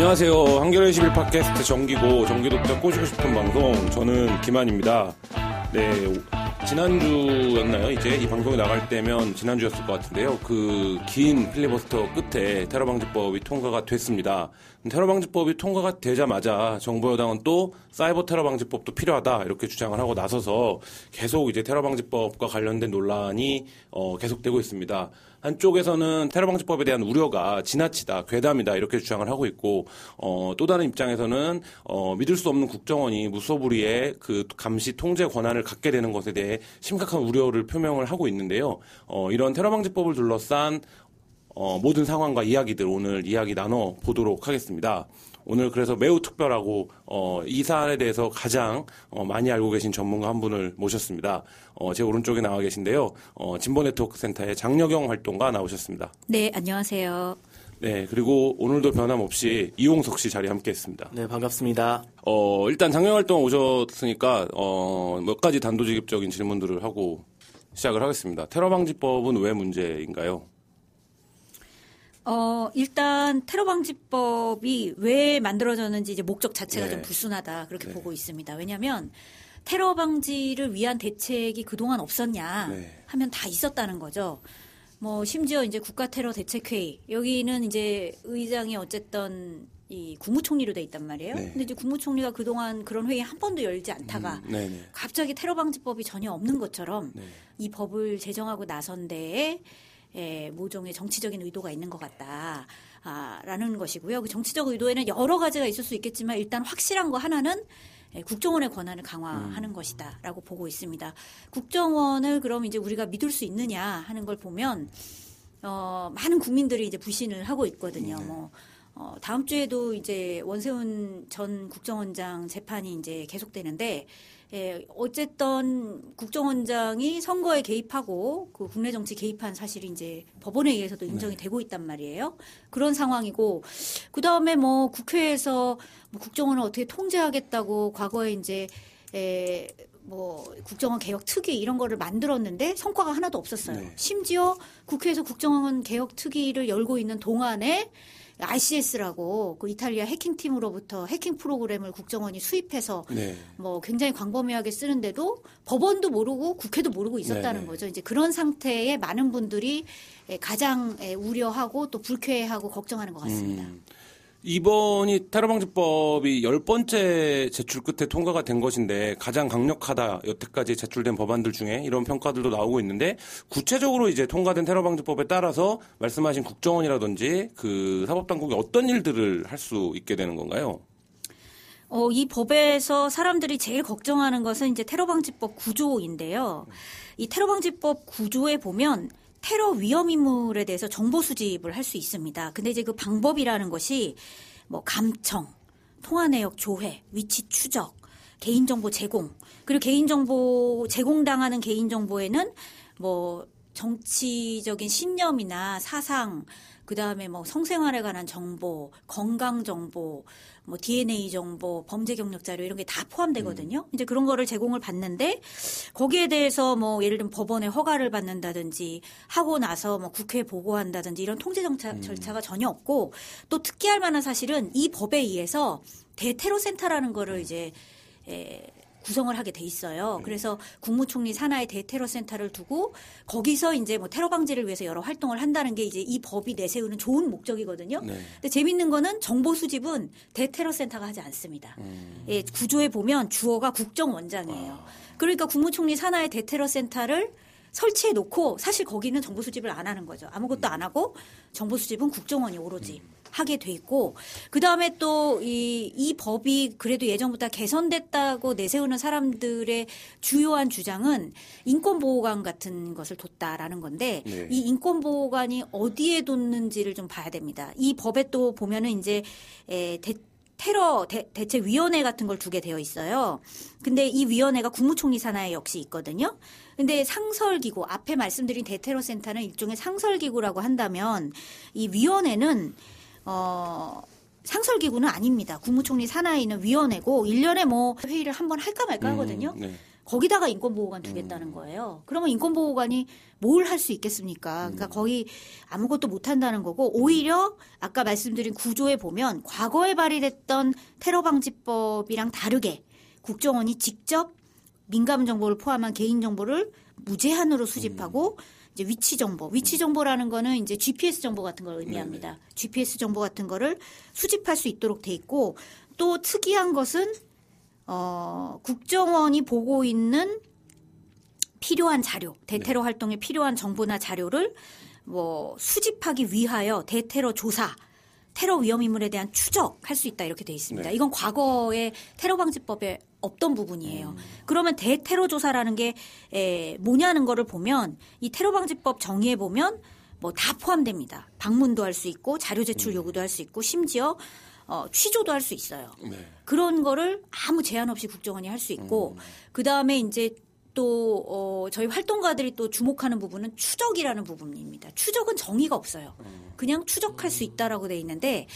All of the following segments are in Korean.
안녕하세요. 한겨레 21 팟캐스트 정기고 정기독자 꼬시고 싶은 방송 저는 김한입니다. 네, 지난주였나요? 이제 이 방송이 나갈 때면 지난주였을 것 같은데요. 그 긴 필리버스터 끝에 테러 방지법이 통과가 됐습니다. 테러 방지법이 통과가 되자마자 정부 여당은 또 사이버 테러 방지법도 필요하다 이렇게 주장을 하고 나서서 계속 이제 테러 방지법과 관련된 논란이 어, 계속되고 있습니다. 한쪽에서는 테러 방지법에 대한 우려가 지나치다, 괴담이다 이렇게 주장을 하고 있고 어, 또 다른 입장에서는 어, 믿을 수 없는 국정원이 무소불위의 그 감시 통제 권한을 갖게 되는 것에 대해 심각한 우려를 표명을 하고 있는데요. 어, 이런 테러 방지법을 둘러싼 어, 모든 상황과 이야기들 오늘 이야기 나눠 보도록 하겠습니다. 오늘 그래서 매우 특별하고 어, 이 사안에 대해서 가장 어, 많이 알고 계신 전문가 한 분을 모셨습니다. 어, 제 오른쪽에 나와 계신데요. 어, 진보 네트워크 센터의 장여경 활동가 나오셨습니다. 네, 안녕하세요. 네, 그리고 오늘도 변함없이 이용석 씨 자리에 함께 했습니다. 네, 반갑습니다. 어, 일단 장여 활동 오셨으니까 어, 몇 가지 단도직입적인 질문들을 하고 시작을 하겠습니다. 테러 방지법은 왜 문제인가요? 어, 일단 테러 방지법이 왜 만들어졌는지 이제 목적 자체가 네. 좀 불순하다 그렇게 네. 보고 있습니다. 왜냐하면 테러 방지를 위한 대책이 그동안 없었냐 네. 하면 다 있었다는 거죠. 뭐 심지어 이제 국가 테러 대책회의 여기는 이제 의장이 어쨌든 이 국무총리로 돼 있단 말이에요. 네. 근데 이제 국무총리가 그동안 그런 회의 한 번도 열지 않다가 음, 네네. 갑자기 테러 방지법이 전혀 없는 것처럼 네. 이 법을 제정하고 나선 데에 에, 모종의 정치적인 의도가 있는 것 같다. 아, 라는 것이고요. 그 정치적 의도에는 여러 가지가 있을 수 있겠지만 일단 확실한 거 하나는 에, 국정원의 권한을 강화하는 것이다라고 보고 있습니다. 국정원을 그럼 이제 우리가 믿을 수 있느냐 하는 걸 보면 어, 많은 국민들이 이제 부신을 하고 있거든요. 뭐 어, 다음 주에도 이제 원세훈 전 국정원장 재판이 이제 계속되는데 예, 어쨌든 국정원장이 선거에 개입하고 그 국내 정치 개입한 사실이 이제 법원에 의해서도 인정이 되고 있단 말이에요. 그런 상황이고 그 다음에 뭐 국회에서 뭐 국정원을 어떻게 통제하겠다고 과거에 이제 에, 뭐 국정원 개혁 특위 이런 거를 만들었는데 성과가 하나도 없었어요. 네. 심지어 국회에서 국정원 개혁 특위를 열고 있는 동안에 ICS라고 그 이탈리아 해킹팀으로부터 해킹 프로그램을 국정원이 수입해서 네. 뭐 굉장히 광범위하게 쓰는데도 법원도 모르고 국회도 모르고 있었다는 네네. 거죠. 이제 그런 상태에 많은 분들이 에, 가장 에, 우려하고 또 불쾌해하고 걱정하는 것 같습니다. 음, 이번이 테러 방지법이 열 번째 제출 끝에 통과가 된 것인데 가장 강력하다 여태까지 제출된 법안들 중에 이런 평가들도 나오고 있는데 구체적으로 이제 통과된 테러 방지법에 따라서 말씀하신 국정원이라든지 그 사법당국이 어떤 일들을 할 수 있게 되는 건가요? 어, 이 법에서 사람들이 제일 걱정하는 것은 이제 테러방지법 구조인데요. 이 테러방지법 구조에 보면 테러 위험 인물에 대해서 정보 수집을 할 수 있습니다. 근데 이제 그 방법이라는 것이 뭐 감청, 통화 내역 조회, 위치 추적, 개인정보 제공, 그리고 개인정보 제공당하는 개인정보에는 뭐 정치적인 신념이나 사상, 그 다음에 뭐 성생활에 관한 정보, 건강 정보, 뭐 DNA 정보, 범죄 경력 자료 이런 게 다 포함되거든요. 이제 그런 거를 제공을 받는데 거기에 대해서 뭐 예를 들면 법원의 허가를 받는다든지 하고 나서 뭐 국회에 보고한다든지 이런 통제 정차, 절차가 전혀 없고 또 특기할 만한 사실은 이 법에 의해서 대테러 센터라는 거를 이제 에, 구성을 하게 돼 있어요. 그래서 국무총리 산하의 대테러 센터를 두고 거기서 이제 뭐 테러 방지를 위해서 여러 활동을 한다는 게 이제 이 법이 내세우는 좋은 목적이거든요. 네. 근데 재밌는 거는 정보 수집은 대테러 센터가 하지 않습니다. 예, 구조에 보면 주어가 국정원장이에요. 그러니까 국무총리 산하의 대테러 센터를 설치해 놓고 사실 거기는 정보 수집을 안 하는 거죠. 아무것도 안 하고 정보 수집은 국정원이 오로지 하게 돼 있고 그다음에 또 이 이 법이 그래도 예전보다 개선됐다고 내세우는 사람들의 주요한 주장은 인권 보호관 같은 것을 뒀다라는 건데 네. 이 인권 보호관이 어디에 뒀는지를 좀 봐야 됩니다. 이 법에 또 보면은 이제 에, 대, 테러 대, 대책 위원회 같은 걸 두게 되어 있어요. 근데 이 위원회가 국무총리 산하에 역시 있거든요. 근데 상설기구 앞에 말씀드린 대테러 센터는 일종의 상설기구라고 한다면 이 위원회는 어 상설기구는 아닙니다. 국무총리 산하에 있는 위원회고 1년에 뭐 회의를 한 번 할까 말까 하거든요. 음, 네. 거기다가 인권보호관 두겠다는 음. 거예요. 그러면 인권보호관이 뭘 할 수 있겠습니까? 그러니까 음. 거의 아무것도 못 한다는 거고 오히려 아까 말씀드린 구조에 보면 과거에 발의됐던 테러 방지법이랑 다르게 국정원이 직접 민감 정보를 포함한 개인 정보를 무제한으로 수집하고 이제 위치 정보, 위치 정보라는 거는 이제 GPS 정보 같은 걸 의미합니다. GPS 정보 같은 거를 수집할 수 있도록 돼 있고 또 특이한 것은 어 국정원이 보고 있는 필요한 자료, 대테러 활동에 필요한 정보나 자료를 뭐 수집하기 위하여 대테러 조사, 테러 위험 인물에 대한 추적할 수 있다 이렇게 돼 있습니다. 네. 이건 과거의 테러 방지법에 없던 부분이에요. 그러면 대테러 조사라는 게 에, 뭐냐는 거를 보면 이 테러 방지법 정의에 보면 뭐 다 포함됩니다. 방문도 할 수 있고 자료 제출 요구도 할 수 있고 심지어 어, 취조도 할 수 있어요. 네. 그런 거를 아무 제한 없이 국정원이 할 수 있고 그 다음에 이제 또 어, 저희 활동가들이 또 주목하는 부분은 추적이라는 부분입니다. 추적은 정의가 없어요. 그냥 추적할 수 있다라고 돼 있는데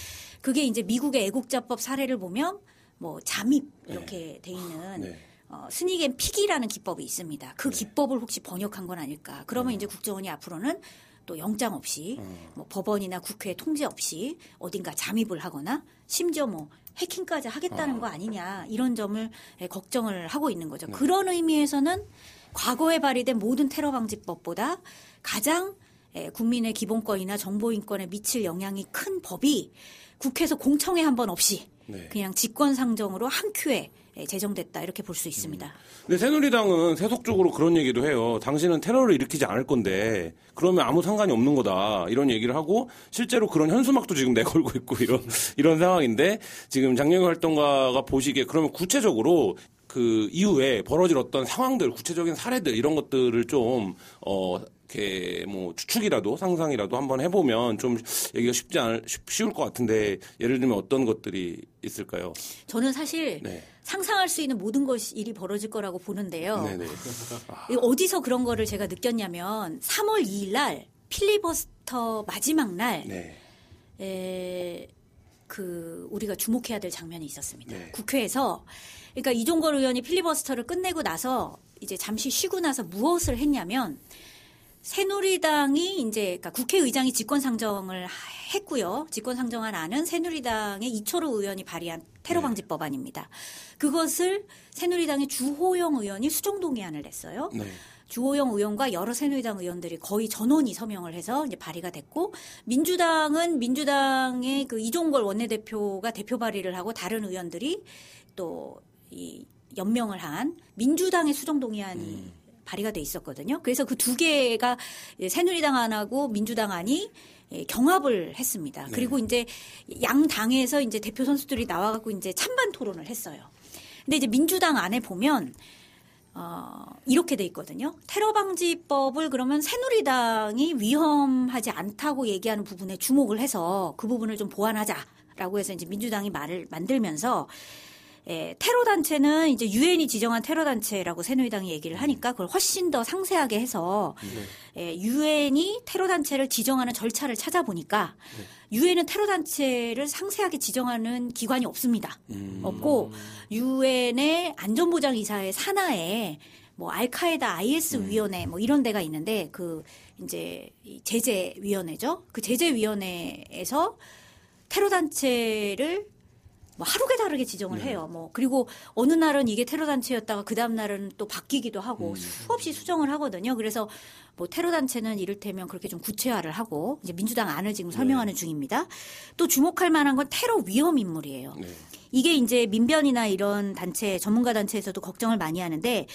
그게 이제 미국의 애국자법 사례를 보면 뭐 잠입 이렇게 돼 있는 네. 어, sneak and peek이라는 기법이 있습니다. 그 기법을 혹시 번역한 건 아닐까? 그러면 이제 국정원이 앞으로는 또 영장 없이 뭐 법원이나 국회 통제 없이 어딘가 잠입을 하거나 심지어 뭐 해킹까지 하겠다는 거 아니냐 이런 점을 예, 걱정을 하고 있는 거죠. 그런 의미에서는 과거에 발의된 모든 테러 방지법보다 가장 예, 국민의 기본권이나 정보 인권에 미칠 영향이 큰 법이 국회에서 공청회 한 번 없이 네. 그냥 직권 상정으로 한 큐에 예, 제정됐다 이렇게 볼 수 있습니다. 근데 새누리당은 세속적으로 그런 얘기도 해요. 당신은 테러를 일으키지 않을 건데 그러면 아무 상관이 없는 거다 이런 얘기를 하고 실제로 그런 현수막도 지금 내걸고 있고 이런 이런 상황인데 지금 장영희 활동가가 보시기에 그러면 구체적으로 그 이후에 벌어질 어떤 상황들 구체적인 사례들 이런 것들을 좀 어 이렇게 뭐 추측이라도 상상이라도 한번 해보면 좀 얘기가 쉽지 않을 쉽- 쉬울 것 같은데 예를 들면 어떤 것들이 있을까요? 저는 사실 네. 상상할 수 있는 모든 것이 일이 벌어질 거라고 보는데요. 이거 어디서 그런 거를 제가 느꼈냐면 3월 2일 날 필리버스터 마지막 날 네. 에, 그 우리가 주목해야 될 장면이 있었습니다. 네. 국회에서 그러니까 이종걸 의원이 필리버스터를 끝내고 나서 이제 잠시 쉬고 나서 무엇을 했냐면 새누리당이 이제 그러니까 국회의장이 직권상정을 했고요. 직권상정한 안은 새누리당의 이철우 의원이 발의한 테러 네. 방지 법안입니다. 그것을 새누리당의 주호영 의원이 수정동의안을 냈어요. 네. 주호영 의원과 여러 새누리당 의원들이 거의 전원이 서명을 해서 이제 발의가 됐고 민주당은 민주당의 그 이종걸 원내대표가 대표 발의를 하고 다른 의원들이 또이 연명을 한 민주당의 수정 동의안이 발의가 돼 있었거든요. 그래서 그 두 개가 새누리당 안하고 민주당 안이 예, 경합을 했습니다. 그리고 이제 양 당에서 이제 대표 선수들이 나와갖고 이제 찬반 토론을 했어요. 근데 이제 민주당 안에 보면 어, 이렇게 돼 있거든요. 테러 방지법을 그러면 새누리당이 위험하지 않다고 얘기하는 부분에 주목을 해서 그 부분을 좀 보완하자라고 해서 이제 민주당이 말을 만들면서 예, 테러 단체는 이제 유엔이 지정한 테러 단체라고 새누리당이 얘기를 하니까 그걸 훨씬 더 상세하게 해서 예, 유엔이 테러 단체를 지정하는 절차를 찾아보니까 유엔은 테러 단체를 상세하게 지정하는 기관이 없습니다. 없고 유엔의 안전보장 이사의 산하에 뭐 알카에다 IS 위원회 뭐 이런 데가 있는데 그 이제 이 제재 위원회죠. 그 제재 위원회에서 테러 단체를 뭐 하루게 다르게 지정을 해요. 뭐 그리고 어느 날은 이게 테러 단체였다가 그 다음 날은 또 바뀌기도 하고 수없이 수정을 하거든요. 그래서 뭐 테러 단체는 이를테면 그렇게 좀 구체화를 하고 이제 민주당 안을 지금 설명하는 중입니다. 또 주목할 만한 건 테러 위험 인물이에요. 네. 이게 이제 민변이나 이런 단체 전문가 단체에서도 걱정을 많이 하는데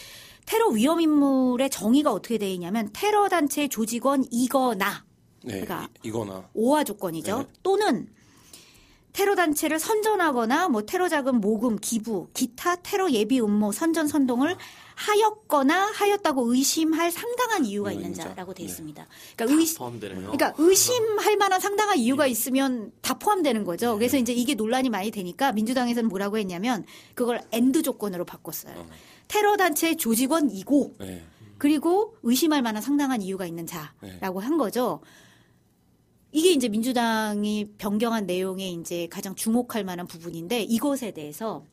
테러 위험 인물의 정의가 어떻게 되어 있냐면 테러 단체 조직원이거나 네. 그러니까 이- 이거나 오화 조건이죠. 네. 또는 테러 단체를 선전하거나 뭐 테러 자금 모금, 기부, 기타 테러 예비 음모, 선전 선동을 하였거나 하였다고 의심할 상당한 이유가 있는. 자라고 돼 네. 있습니다. 그러니까 의 포함되네요. 그러니까 의심할 만한 상당한 이유가 있으면 다 포함되는 거죠. 그래서 이제 이게 논란이 많이 되니까 민주당에서는 뭐라고 했냐면 그걸 and 조건으로 바꿨어요. 테러 단체 조직원이고 네. 그리고 의심할 만한 상당한 이유가 있는 자라고 한 거죠. 이게 이제 민주당이 변경한 내용에 이제 가장 주목할 만한 부분인데 이것에 대해서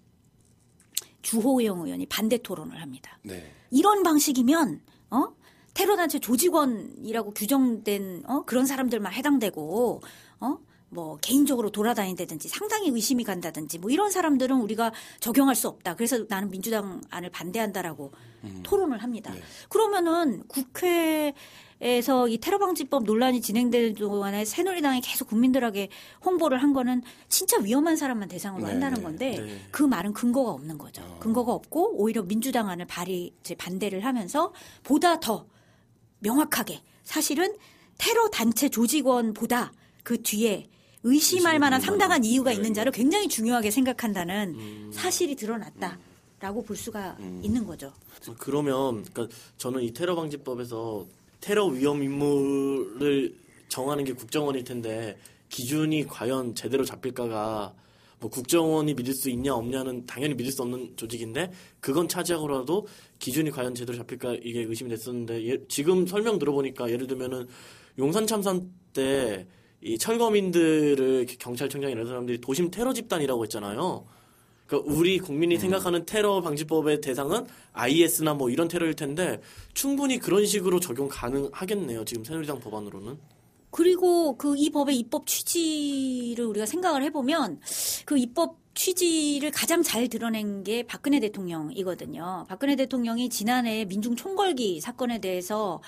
주호영 의원이 반대 토론을 합니다. 네. 이런 방식이면 어 테러 단체 조직원이라고 규정된 어 그런 사람들만 해당되고 어 뭐 개인적으로 돌아다닌다든지 상당히 의심이 간다든지 뭐 이런 사람들은 우리가 적용할 수 없다. 그래서 나는 민주당 안을 반대한다라고 음. 토론을 합니다. 네. 그러면은 국회에서 이 테러 방지법 논란이 진행되는 동안에 새누리당이 계속 국민들에게 홍보를 한 거는 진짜 위험한 사람만 대상으로 네, 한다는 네, 건데 네. 그 말은 근거가 없는 거죠. 어. 근거가 없고 오히려 민주당 안을 발의 이제 반대를 하면서 보다 더 명확하게 사실은 테러 단체 조직원보다 그 뒤에 의심할 만한 상당한 이유가 있는 자를 굉장히 중요하게 생각한다는 사실이 드러났다 라고 볼 수가 있는 거죠. 그러면 그러니까 저는 이 테러 방지법에서 테러 위험 인물을 정하는 게 국정원일 텐데 기준이 과연 제대로 잡힐까가 뭐 국정원이 믿을 수 있냐 없냐는 당연히 믿을 수 없는 조직인데 그건 차지하고라도 기준이 과연 제대로 잡힐까 이게 의심이 됐었는데 예- 지금 설명 들어보니까 예를 들면은 용산 참사 때 이 철거민들을 경찰청장 이런 사람들이 도심 테러 집단이라고 했잖아요. 그러니까 우리 국민이 생각하는 테러 방지법의 대상은 IS나 뭐 이런 테러일 텐데 충분히 그런 식으로 적용 가능하겠네요. 지금 새누리당 법안으로는. 그리고 그 이 법의 입법 취지를 우리가 생각을 해보면 그 입법 취지를 가장 잘 드러낸 게 박근혜 대통령이거든요. 박근혜 대통령이 지난해 민중 총궐기 사건에 대해서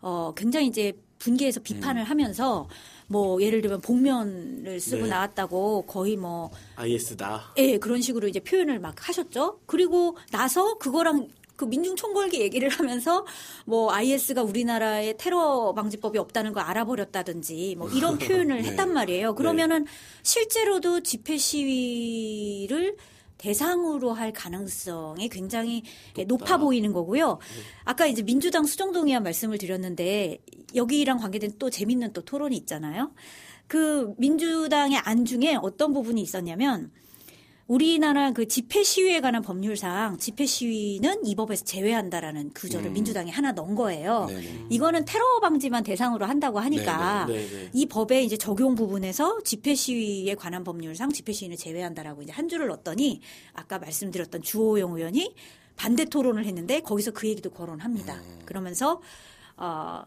어 굉장히 이제 분개해서 비판을 하면서 뭐 예를 들면 복면을 쓰고 네. 나왔다고 거의 뭐 IS다. 예, 그런 식으로 이제 표현을 막 하셨죠. 그리고 나서 그거랑 그 민중 총궐기 얘기를 하면서 뭐 IS가 우리나라에 테러 방지법이 없다는 걸 알아버렸다든지 뭐 이런 표현을 네. 했단 말이에요. 그러면은 실제로도 집회 시위를 대상으로 할 가능성이 굉장히 높아 보이는 거고요. 아까 이제 민주당 수정동의안 말씀을 드렸는데 여기랑 관계된 또 재밌는 또 토론이 있잖아요. 그 민주당의 안 중에 어떤 부분이 있었냐면 우리나라 그 집회 시위에 관한 법률상 집회 시위는 이 법에서 제외한다라는 구절을 음. 민주당이 하나 넣은 거예요. 네네. 이거는 테러 방지만 대상으로 한다고 하니까 네, 네. 이 법의 이제 적용 부분에서 집회 시위에 관한 법률상 집회 시위는 제외한다라고 이제 한 줄을 넣었더니 아까 말씀드렸던 주호영 의원이 반대 토론을 했는데 거기서 그 얘기도 거론합니다. 그러면서 어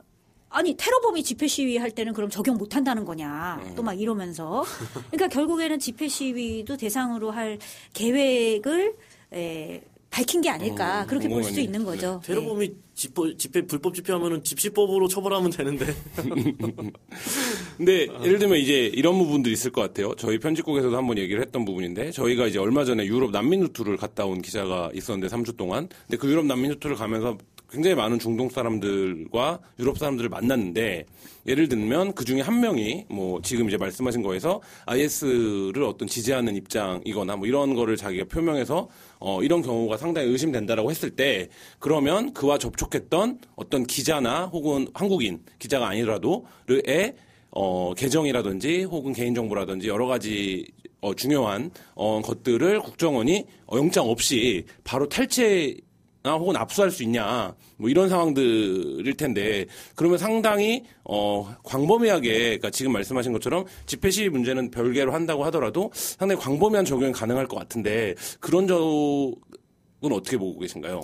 아니 테러범이 집회 시위 할 때는 그럼 적용 못 한다는 거냐 또막 이러면서 그러니까 결국에는 집회 시위도 대상으로 할 계획을 에, 밝힌 게 아닐까 어, 그렇게 볼 수도 궁금하네요. 있는 거죠. 네. 테러범이 집회, 집회 불법 집회하면은 집시법으로 처벌하면 되는데. 근데 예를 들면 이제 이런 부분들이 있을 것 같아요. 저희 편집국에서도 한번 얘기를 했던 부분인데 저희가 이제 얼마 전에 유럽 난민 루트를 갔다 온 기자가 있었는데 3주 동안. 근데 그 유럽 난민 루트를 가면서 굉장히 많은 중동 사람들과 유럽 사람들을 만났는데 예를 들면 그 중에 한 명이 뭐 지금 이제 말씀하신 거에서 IS를 어떤 지지하는 입장이거나 뭐 이런 거를 자기가 표명해서 어 이런 경우가 상당히 의심된다라고 했을 때 그러면 그와 접촉했던 어떤 기자나 혹은 한국인 기자가 아니라도의 어, 계정이라든지 혹은 개인 정보라든지 여러 가지 어, 중요한 어, 것들을 국정원이 어, 영장 없이 바로 탈취 나 혹은 압수할 수 있냐 뭐 이런 상황들일 텐데 그러면 상당히 어 광범위하게 그러니까 지금 말씀하신 것처럼 집회 시위 문제는 별개로 한다고 하더라도 상당히 광범위한 적용이 가능할 것 같은데 그런 적은 어떻게 보고 계신가요?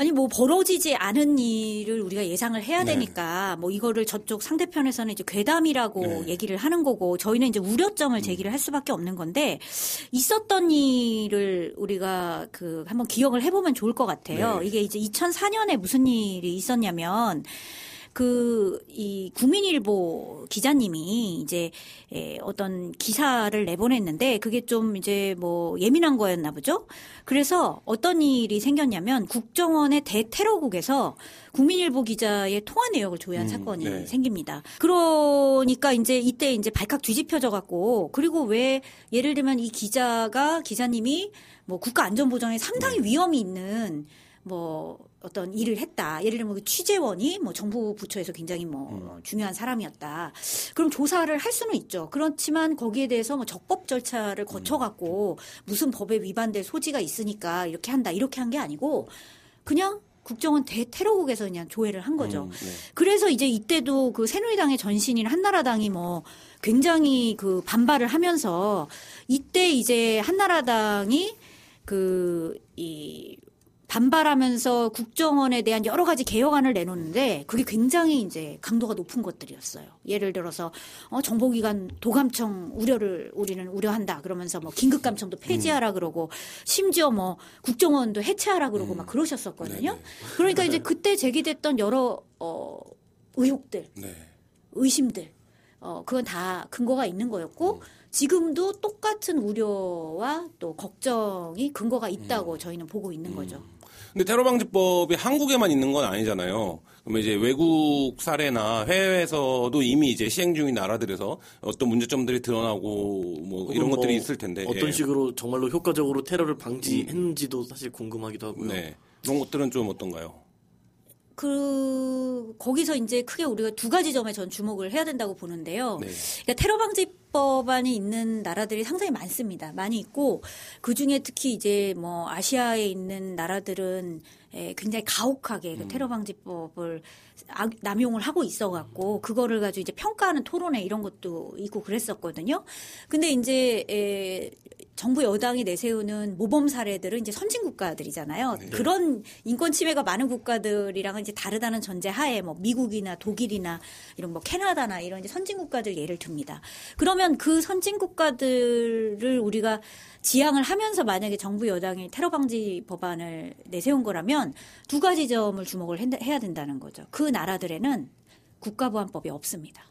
아니 뭐 벌어지지 않은 일을 우리가 예상을 해야 네. 되니까 뭐 이거를 저쪽 상대편에서는 이제 괴담이라고 네. 얘기를 하는 거고 저희는 이제 우려점을 제기를 할 수밖에 없는 건데 있었던 일을 우리가 그 한번 기억을 해보면 좋을 것 같아요. 네. 이게 이제 2004년에 무슨 일이 있었냐면 그, 이, 국민일보 기자님이 이제, 에, 어떤 기사를 내보냈는데 그게 좀 이제 뭐 예민한 거였나 보죠? 그래서 어떤 일이 생겼냐면 국정원의 대테러국에서 국민일보 기자의 통화 내역을 조회한 음, 사건이 네. 생깁니다. 그러니까 이제 이때 이제 발칵 뒤집혀져 갖고 그리고 왜 예를 들면 이 기자가 기자님이 뭐 국가안전보장에 상당히 위험이 있는 뭐 어떤 일을 했다. 예를 들면 그 취재원이 뭐 정부 부처에서 굉장히 뭐 중요한 사람이었다. 그럼 조사를 할 수는 있죠. 그렇지만 거기에 대해서 뭐 적법 절차를 거쳐갖고 무슨 법에 위반될 소지가 있으니까 이렇게 한다. 이렇게 한 게 아니고 그냥 국정원 대테러국에서 그냥 조회를 한 거죠. 음, 네. 그래서 이제 이때도 그 새누리당의 전신인 한나라당이 뭐 굉장히 그 반발을 하면서 이때 이제 한나라당이 그 이 반발하면서 국정원에 대한 여러 가지 개혁안을 내놓는데 그게 굉장히 이제 강도가 높은 것들이었어요. 예를 들어서 어, 정보기관 도감청 우려를 우리는 우려한다 그러면서 뭐 긴급감청도 폐지하라 그러고 심지어 뭐 국정원도 해체하라 그러고 막 그러셨었거든요. 네네. 그러니까 이제 그때 제기됐던 여러 어 의혹들, 네. 의심들 어 그건 다 근거가 있는 거였고 지금도 똑같은 우려와 또 걱정이 근거가 있다고 저희는 보고 있는 거죠. 근데 테러 방지법이 한국에만 있는 건 아니잖아요. 그러면 이제 외국 사례나 해외에서도 이미 이제 시행 중인 나라들에서 어떤 문제점들이 드러나고 뭐 이런 것들이 뭐 있을 텐데 어떤 예. 식으로 정말로 효과적으로 테러를 방지했는지도 사실 궁금하기도 하고요. 네. 그런 것들은 좀 어떤가요? 그 거기서 이제 크게 우리가 두 가지 점에 전 주목을 해야 된다고 보는데요. 네. 그러니까 테러 방지 법안이 있는 나라들이 상당히 많습니다. 많이 있고 그 중에 특히 이제 뭐 아시아에 있는 나라들은 에, 굉장히 가혹하게 그 테러 방지법을 악- 남용을 하고 있어 갖고 그거를 가지고 이제 평가하는 토론회 이런 것도 있고 그랬었거든요. 근데 이제 에, 정부 여당이 내세우는 모범 사례들은 이제 선진 국가들이잖아요. 그런 인권 침해가 많은 국가들이랑은 이제 다르다는 전제 하에 뭐 미국이나 독일이나 이런 뭐 캐나다나 이런 이제 선진 국가들 예를 듭니다. 그 러면 그 선진 국가들을 우리가 지향을 하면서 만약에 정부 여당이 테러 방지 법안을 내세운 거라면 두 가지 점을 주목을 했- 해야 된다는 거죠. 그 나라들에는 국가보안법이 없습니다.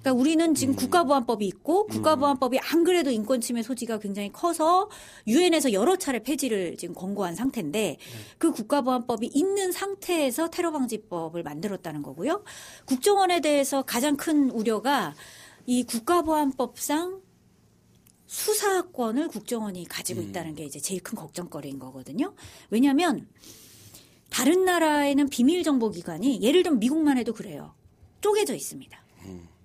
그러니까 우리는 지금 국가보안법이 있고 국가보안법이 안 그래도 인권 침해 소지가 굉장히 커서 유엔에서 여러 차례 폐지를 지금 권고한 상태인데 그 국가보안법이 있는 상태에서 테러 방지법을 만들었다는 거고요. 국정원에 대해서 가장 큰 우려가 이 국가보안법상 수사권을 국정원이 가지고 있다는 게 이제 제일 큰 걱정거리인 거거든요. 왜냐하면 다른 나라에는 비밀 정보 기관이 예를 들면 미국만 해도 그래요. 쪼개져 있습니다.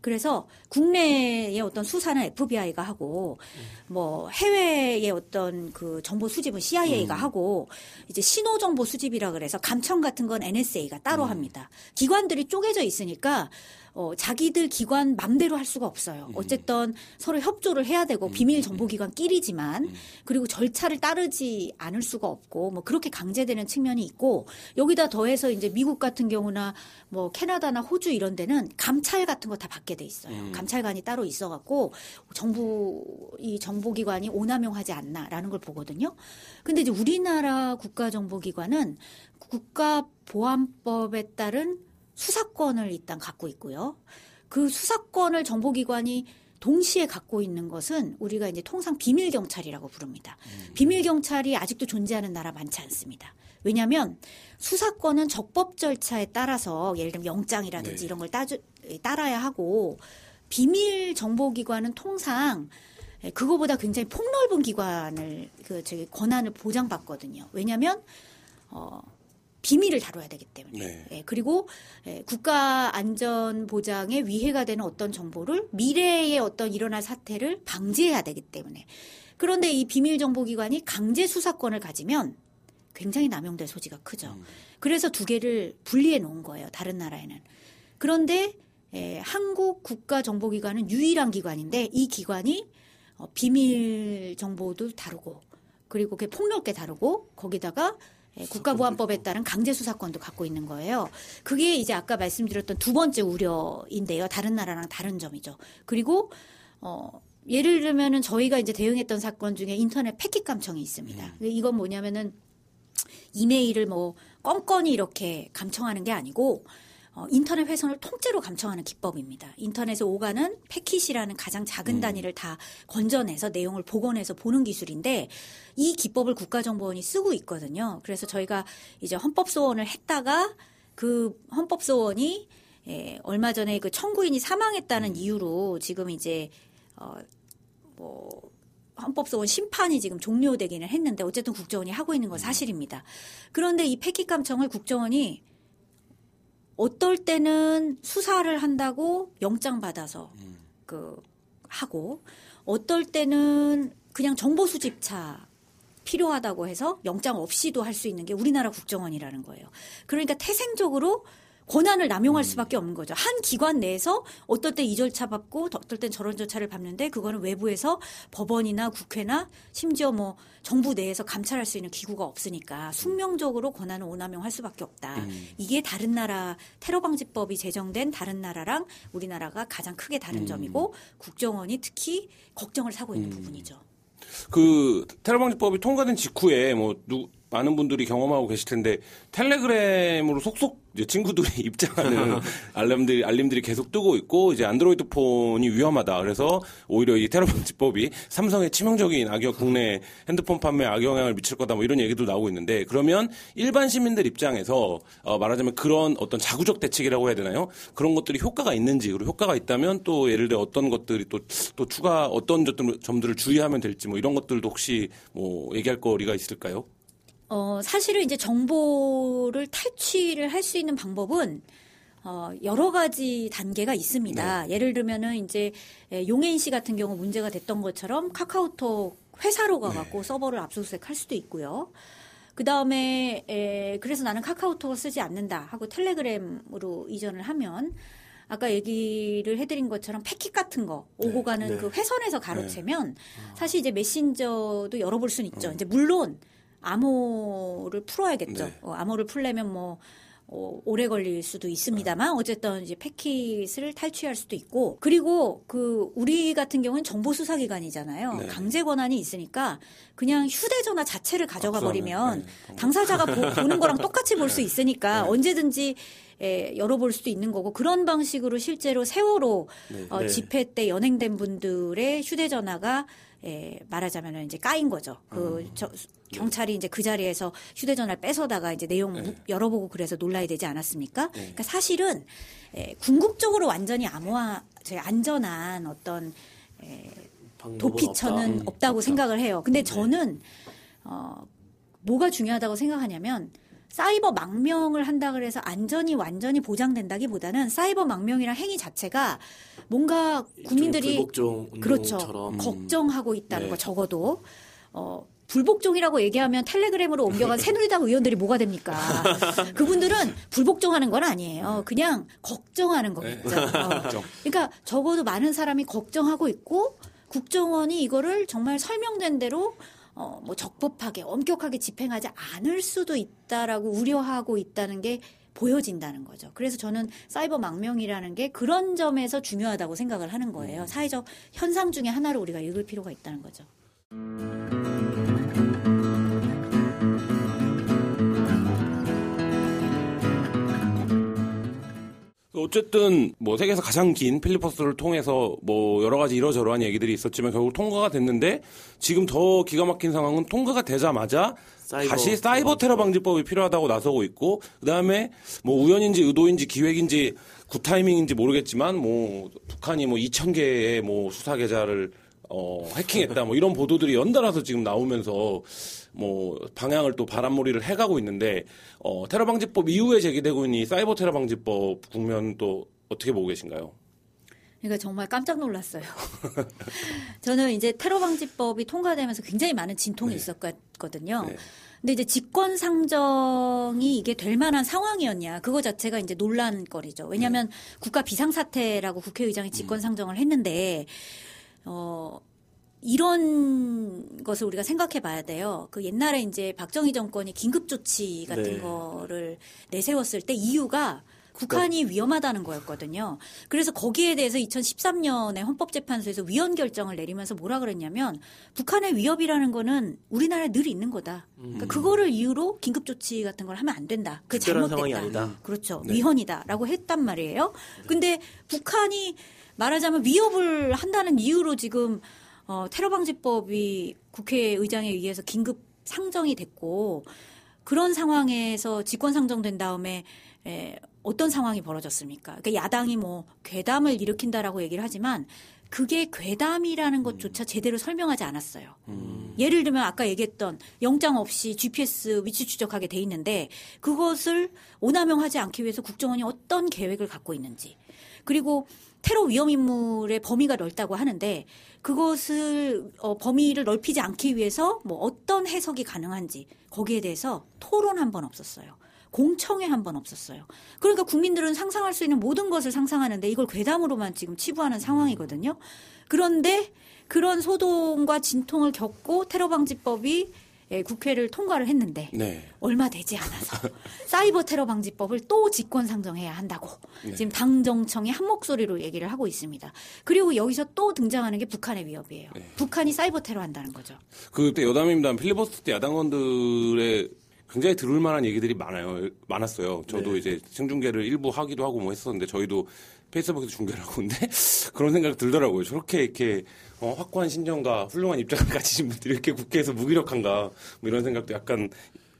그래서 국내의 어떤 수사는 FBI가 하고 뭐 해외의 어떤 그 정보 수집은 CIA가 하고 이제 신호 정보 수집이라 그래서 감청 같은 건 NSA가 따로 합니다. 기관들이 쪼개져 있으니까 어 자기들 기관 맘대로 할 수가 없어요. 어쨌든 서로 협조를 해야 되고 비밀 정보 기관끼리지만 그리고 절차를 따르지 않을 수가 없고 뭐 그렇게 강제되는 측면이 있고 여기다 더해서 이제 미국 같은 경우나 뭐 캐나다나 호주 이런 데는 감찰 같은 거 다 받게 돼 있어요. 감찰관이 따로 있어 갖고 정부 이 정보기관이 오남용하지 않나라는 걸 보거든요. 근데 이제 우리나라 국가정보기관은 국가보안법에 따른 수사권을 일단 갖고 있고요. 그 수사권을 정보기관이 동시에 갖고 있는 것은 우리가 이제 통상 비밀 경찰이라고 부릅니다. 비밀 경찰이 아직도 존재하는 나라 많지 않습니다. 왜냐하면 수사권은 적법 절차에 따라서 예를 들면 영장이라든지 네. 이런 걸 따주, 따라야 하고 비밀 정보기관은 통상 예, 그거보다 굉장히 폭넓은 기관을 그 저기 권한을 보장받거든요. 왜냐하면 어, 비밀을 다뤄야 되기 때문에. 네. 예, 그리고 예, 국가 안전 보장에 위해가 되는 어떤 정보를 미래의 어떤 일어날 사태를 방지해야 되기 때문에. 그런데 이 비밀 정보 기관이 강제 수사권을 가지면 굉장히 남용될 소지가 크죠. 그래서 두 개를 분리해 놓은 거예요. 다른 나라에는. 그런데 에, 한국 국가 정보기관은 유일한 기관인데 이 기관이 어, 비밀 정보도 다루고 그리고 그게 폭넓게 다루고 거기다가 에, 국가보안법에 따른 강제 수사권도 갖고 있는 거예요. 그게 이제 아까 말씀드렸던 두 번째 우려인데요. 다른 나라랑 다른 점이죠. 그리고 어 예를 들면은 저희가 이제 대응했던 사건 중에 인터넷 패킷 감청이 있습니다. 이건 뭐냐면은 이메일을 뭐 껌껌이 이렇게 감청하는 게 아니고 어, 인터넷 회선을 통째로 감청하는 기법입니다. 인터넷에 오가는 패킷이라는 가장 작은 단위를 다 건져내서 내용을 복원해서 보는 기술인데 이 기법을 국가정보원이 쓰고 있거든요. 그래서 저희가 이제 헌법소원을 했다가 그 헌법소원이 예, 얼마 전에 그 청구인이 사망했다는 이유로 지금 이제 어, 뭐 헌법소원 심판이 지금 종료되기는 했는데 어쨌든 국정원이 하고 있는 건 사실입니다. 그런데 이 패킷 감청을 국정원이 어떨 때는 수사를 한다고 영장 받아서 그 하고 어떨 때는 그냥 정보 수집차 필요하다고 해서 영장 없이도 할 수 있는 게 우리나라 국정원이라는 거예요. 그러니까 태생적으로 권한을 남용할 수밖에 없는 거죠. 한 기관 내에서 어떨 때 이 절차 밟고 어떨 땐 저런 절차를 밟는데 그거는 외부에서 법원이나 국회나 심지어 뭐 정부 내에서 감찰할 수 있는 기구가 없으니까 숙명적으로 권한을 오남용할 수밖에 없다. 음. 이게 다른 나라 테러 방지법이 제정된 다른 나라랑 우리나라가 가장 크게 다른 음. 점이고 국정원이 특히 걱정을 사고 있는 음. 부분이죠. 그 테러 방지법이 통과된 직후에 뭐 누, 많은 분들이 경험하고 계실 텐데 텔레그램으로 속속 이제 친구들이 입장하는 알림들이 알림들이 계속 뜨고 있고 이제 안드로이드 폰이 위험하다. 그래서 오히려 이 테러 방지법이 삼성의 치명적인 악영 국내 핸드폰 판매 악영향을 미칠 거다. 뭐 이런 얘기도 나오고 있는데 그러면 일반 시민들 입장에서 어 말하자면 그런 어떤 자구적 대책이라고 해야 되나요? 그런 것들이 효과가 있는지 그리고 효과가 있다면 또 예를 들어 어떤 것들이 또 또 추가 어떤 점들을 주의하면 될지 뭐 이런 것들도 혹시 뭐 얘기할 거리가 있을까요? 어, 사실은 이제 정보를 탈취를 할 수 있는 방법은 어, 여러 가지 단계가 있습니다. 네. 예를 들면은 이제 용해인 씨 같은 경우 문제가 됐던 것처럼 카카오톡 회사로 가갖고 네. 서버를 압수수색 할 수도 있고요. 그 다음에 그래서 나는 카카오톡을 쓰지 않는다 하고 텔레그램으로 이전을 하면 아까 얘기를 해드린 것처럼 패킷 같은 거 오고 네. 가는 네. 그 회선에서 가로채면 네. 사실 이제 메신저도 열어볼 수는 있죠. 어. 이제 물론 암호를 풀어야겠죠. 네. 어, 암호를 풀려면 뭐 어, 오래 걸릴 수도 있습니다만 어쨌든 이제 패킷을 탈취할 수도 있고 그리고 그 우리 같은 경우는 정보 수사 기관이잖아요. 네. 강제 권한이 있으니까 그냥 휴대 전화 자체를 가져가 버리면 네. 당사자가 보, 는 거랑 똑같이 볼 수 있으니까 네. 언제든지 에, 열어볼 수도 있는 거고 그런 방식으로 실제로 세월호 네. 어, 네. 집회 때 연행된 분들의 휴대전화가 에, 말하자면 이제 까인 거죠. 그 음. 저, 경찰이 이제 그 자리에서 휴대전화를 뺏어다가 이제 내용 네. 열어보고 그래서 놀라야 되지 않았습니까? 네. 그러니까 사실은 에, 궁극적으로 완전히 암호화, 제 안전한 어떤 에, 도피처는 없다. 없다고 없다. 생각을 해요. 근데 네. 저는 어, 뭐가 중요하다고 생각하냐면 사이버 망명을 한다 그래서 안전이 완전히 보장된다기보다는 사이버 망명이란 행위 자체가 뭔가 국민들이 그렇죠 음. 걱정하고 있다는 네. 거 적어도 어 불복종이라고 얘기하면 텔레그램으로 옮겨간 새누리당 의원들이 뭐가 됩니까? 그분들은 불복종하는 건 아니에요. 그냥 걱정하는 거겠죠. 네. 어. 그러니까 적어도 많은 사람이 걱정하고 있고 국정원이 이거를 정말 설명된 대로 어, 뭐 적법하게 엄격하게 집행하지 않을 수도 있다라고 우려하고 있다는 게 보여진다는 거죠. 그래서 저는 사이버 망명이라는 게 그런 점에서 중요하다고 생각을 하는 거예요. 음. 사회적 현상 중에 하나로 우리가 읽을 필요가 있다는 거죠. 어쨌든 뭐 세계에서 가장 긴 필리퍼스를 통해서 뭐 여러 가지 이러저러한 얘기들이 있었지만 결국 통과가 됐는데 지금 더 기가 막힌 상황은 통과가 되자마자 사이버, 다시 사이버 테러 방지법이 필요하다고 나서고 있고 그다음에 뭐 우연인지 의도인지 기획인지 굿타이밍인지 모르겠지만 뭐 북한이 뭐 2천 개의 뭐 수사 계좌를 어 해킹했다 뭐 이런 보도들이 연달아서 지금 나오면서 뭐 방향을 또 바람몰이를 해가고 있는데 어, 테러 방지법 이후에 제기되고 있는 이 사이버 테러 방지법 국면 또 어떻게 보고 계신가요? 그러니까 정말 깜짝 놀랐어요. 저는 이제 테러 방지법이 통과되면서 굉장히 많은 진통이 네. 있었거든요. 네. 근데 이제 직권 상정이 이게 될 만한 상황이었냐 그거 자체가 이제 논란거리죠. 왜냐하면 네. 국가 비상사태라고 국회의장이 직권 상정을 했는데 어 이런 것을 우리가 생각해 봐야 돼요. 그 옛날에 이제 박정희 정권이 긴급조치 같은 네. 거를 내세웠을 때 이유가 북한이 위험하다는 거였거든요. 그래서 거기에 대해서 2013년에 헌법재판소에서 위헌 결정을 내리면서 뭐라 그랬냐면 북한의 위협이라는 거는 우리나라에 늘 있는 거다. 그러니까 음. 그거를 이유로 긴급 조치 같은 걸 하면 안 된다. 그 잘못됐다. 그렇죠. 네. 위헌이다라고 했단 말이에요. 근데 북한이 말하자면 위협을 한다는 이유로 지금 어, 테러 방지법이 국회의장에 의해서 긴급 상정이 됐고 그런 상황에서 직권 상정된 다음에 에, 어떤 상황이 벌어졌습니까? 그러니까 야당이 뭐 괴담을 일으킨다라고 얘기를 하지만 그게 괴담이라는 것조차 제대로 설명하지 않았어요. 음. 예를 들면 아까 얘기했던 영장 없이 GPS 위치 추적하게 돼 있는데 그것을 오남용하지 않기 위해서 국정원이 어떤 계획을 갖고 있는지 그리고 테러 위험 인물의 범위가 넓다고 하는데 그것을 어, 범위를 넓히지 않기 위해서 뭐 어떤 해석이 가능한지 거기에 대해서 토론 한 번 없었어요. 공청회 한 번 없었어요. 그러니까 국민들은 상상할 수 있는 모든 것을 상상하는데 이걸 괴담으로만 지금 치부하는 상황이거든요. 그런데 그런 소동과 진통을 겪고 테러 방지법이 예, 국회를 통과를 했는데 네. 얼마 되지 않아서 사이버 테러 방지법을 또 직권 상정해야 한다고 네. 지금 당정청이 한 목소리로 얘기를 하고 있습니다. 그리고 여기서 또 등장하는 게 북한의 위협이에요. 네. 북한이 사이버 테러 한다는 거죠. 그때 여담입니다. 필리버스터 때 야당원들의 굉장히 들을 만한 얘기들이 많아요. 많았어요. 저도 네. 이제 생중계를 일부 하기도 하고 뭐 했었는데 저희도 페이스북에서 중계를 하고 근데 그런 생각이 들더라고요. 저렇게 이렇게 어, 확고한 신념과 훌륭한 입장을 가지신 분들이 이렇게 국회에서 무기력한가 뭐 이런 생각도 약간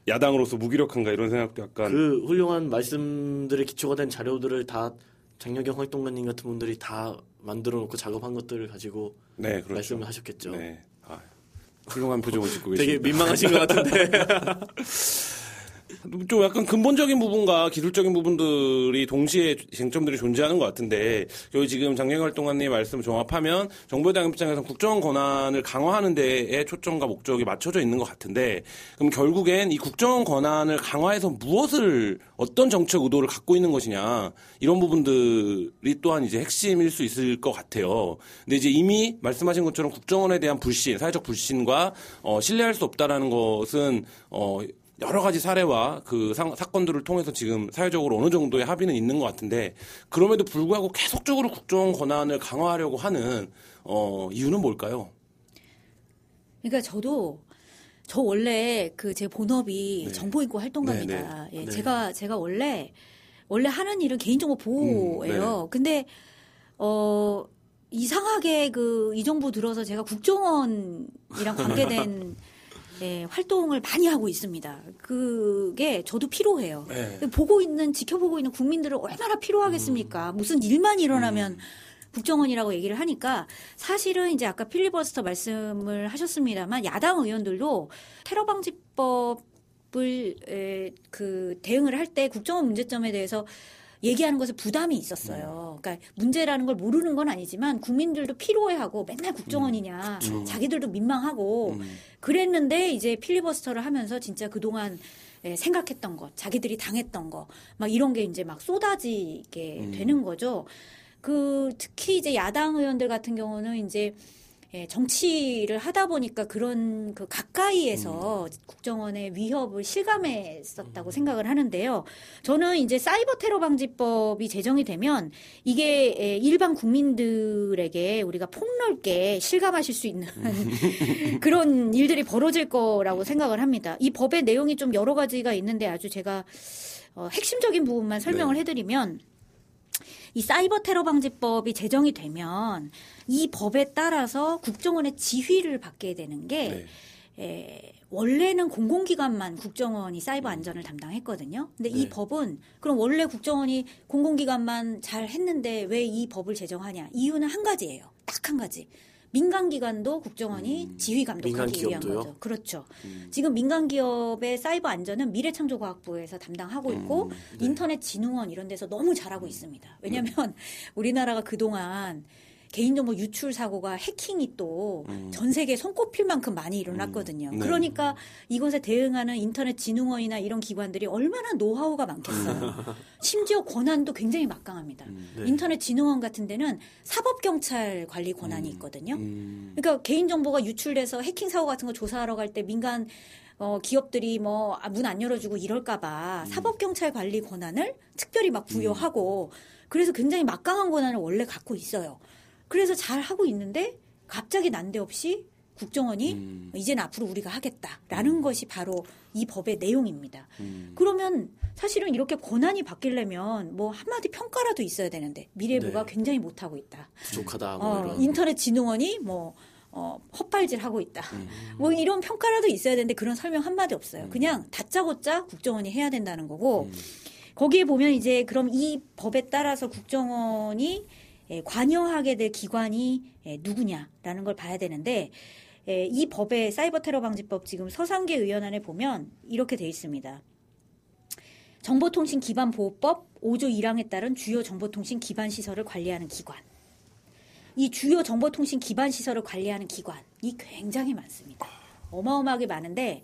야당으로서 무기력한가 이런 생각도 약간 그 훌륭한 말씀들의 기초가 된 자료들을 다 장려경 활동가님 같은 분들이 다 만들어 놓고 작업한 것들을 가지고 네 그렇죠. 말씀을 하셨겠죠. 네. 아, 훌륭한 표정을 짓고 되게 계십니다. 민망하신 것 같은데. 좀 약간 근본적인 부분과 기술적인 부분들이 동시에 쟁점들이 존재하는 것 같은데 여기 지금 장영 활동가님 말씀을 종합하면 정부의 당 입장에서 국정 권한을 강화하는 데에 초점과 목적이 맞춰져 있는 것 같은데 그럼 결국엔 이 국정 권한을 강화해서 무엇을 어떤 정책 의도를 갖고 있는 것이냐 이런 부분들이 또한 이제 핵심일 수 있을 것 같아요. 근데 이제 이미 말씀하신 것처럼 국정원에 대한 불신, 사회적 불신과 어, 신뢰할 수 없다라는 것은 어, 여러 가지 사례와 그 사, 사건들을 통해서 지금 사회적으로 어느 정도의 합의는 있는 것 같은데 그럼에도 불구하고 계속적으로 국정 권한을 강화하려고 하는 어, 이유는 뭘까요? 그러니까 저도 저 원래 그 제 본업이 네. 정보인권 활동가입니다. 예, 네. 제가 제가 원래 원래 하는 일은 개인정보 보호예요. 음, 근데 어 이상하게 그 이 정부 들어서 제가 국정원이랑 관계된 예, 활동을 많이 하고 있습니다. 그게 저도 필요해요. 네. 보고 있는 지켜보고 있는 국민들을 얼마나 필요하겠습니까? 무슨 일만 일어나면 국정원이라고 얘기를 하니까 사실은 이제 아까 필리버스터 말씀을 하셨습니다만 야당 의원들도 테러 방지법을 에, 그 대응을 할 때 국정원 문제점에 대해서 얘기하는 것에 부담이 있었어요. 그러니까 문제라는 걸 모르는 건 아니지만 국민들도 필요해하고 맨날 국정원이냐, 자기들도 민망하고 그랬는데 이제 필리버스터를 하면서 진짜 그동안 예, 생각했던 것, 자기들이 당했던 거, 막 이런 게 이제 막 쏟아지게 되는 거죠. 그 특히 이제 야당 의원들 같은 경우는 이제 예, 정치를 하다 보니까 그런 그 가까이에서 국정원의 위협을 실감했었다고 생각을 하는데요. 저는 이제 사이버 테러 방지법이 제정이 되면 이게 예, 일반 국민들에게 우리가 폭넓게 실감하실 수 있는 그런 일들이 벌어질 거라고 생각을 합니다. 이 법의 내용이 좀 여러 가지가 있는데 아주 제가 어, 핵심적인 부분만 설명을 네. 해드리면 이 사이버 테러 방지법이 제정이 되면 이 법에 따라서 국정원의 지휘를 받게 되는 게 네. 에, 원래는 공공기관만 국정원이 사이버 안전을 담당했거든요. 근데 이 네. 법은 그럼 원래 국정원이 공공기관만 잘 했는데 왜 이 법을 제정하냐? 이유는 한 가지예요. 딱 한 가지. 민간 기관도 국정원이 지휘 감독하기 위한? 거죠. 그렇죠. 지금 민간 기업의 사이버 안전은 미래창조과학부에서 담당하고 있고 인터넷 진흥원 이런 데서 너무 잘하고 있습니다. 왜냐하면 우리나라가 그동안 개인정보 유출 사고가 해킹이 또 전 세계 손꼽힐 만큼 많이 일어났거든요. 네. 그러니까 이것에 대응하는 인터넷 진흥원이나 이런 기관들이 얼마나 노하우가 많겠어요. 심지어 권한도 굉장히 막강합니다. 네. 인터넷 진흥원 같은 데는 사법 경찰 관리 권한이 있거든요. 그러니까 개인정보가 유출돼서 해킹 사고 같은 거 조사하러 갈 때 민간 어, 기업들이 뭐 문 안 열어주고 이럴까봐 사법경찰 관리 권한을 특별히 막 부여하고 그래서 굉장히 막강한 권한을 원래 갖고 있어요. 그래서 잘 하고 있는데 갑자기 난데없이 국정원이 이제는 앞으로 우리가 하겠다라는 것이 바로 이 법의 내용입니다. 그러면 사실은 이렇게 권한이 바뀌려면 뭐 한마디 평가라도 있어야 되는데 미래부가 네. 굉장히 못하고 있다. 부족하다 뭐 어. 인터넷 진흥원이 뭐 어, 헛발질 하고 있다. 뭐 이런 평가라도 있어야 되는데 그런 설명 한마디 없어요. 그냥 다짜고짜 국정원이 해야 된다는 거고 거기에 보면 이제 그럼 이 법에 따라서 국정원이 예, 관여하게 될 기관이 예, 누구냐라는 걸 봐야 되는데 예, 이 법의 사이버 테러 방지법 지금 서상계 의원안에 보면 이렇게 돼 있습니다. 정보통신 기반 보호법 5조 1항에 따른 주요 정보통신 기반 시설을 관리하는 기관. 이 주요 정보통신 기반 시설을 관리하는 기관이 굉장히 많습니다. 어마어마하게 많은데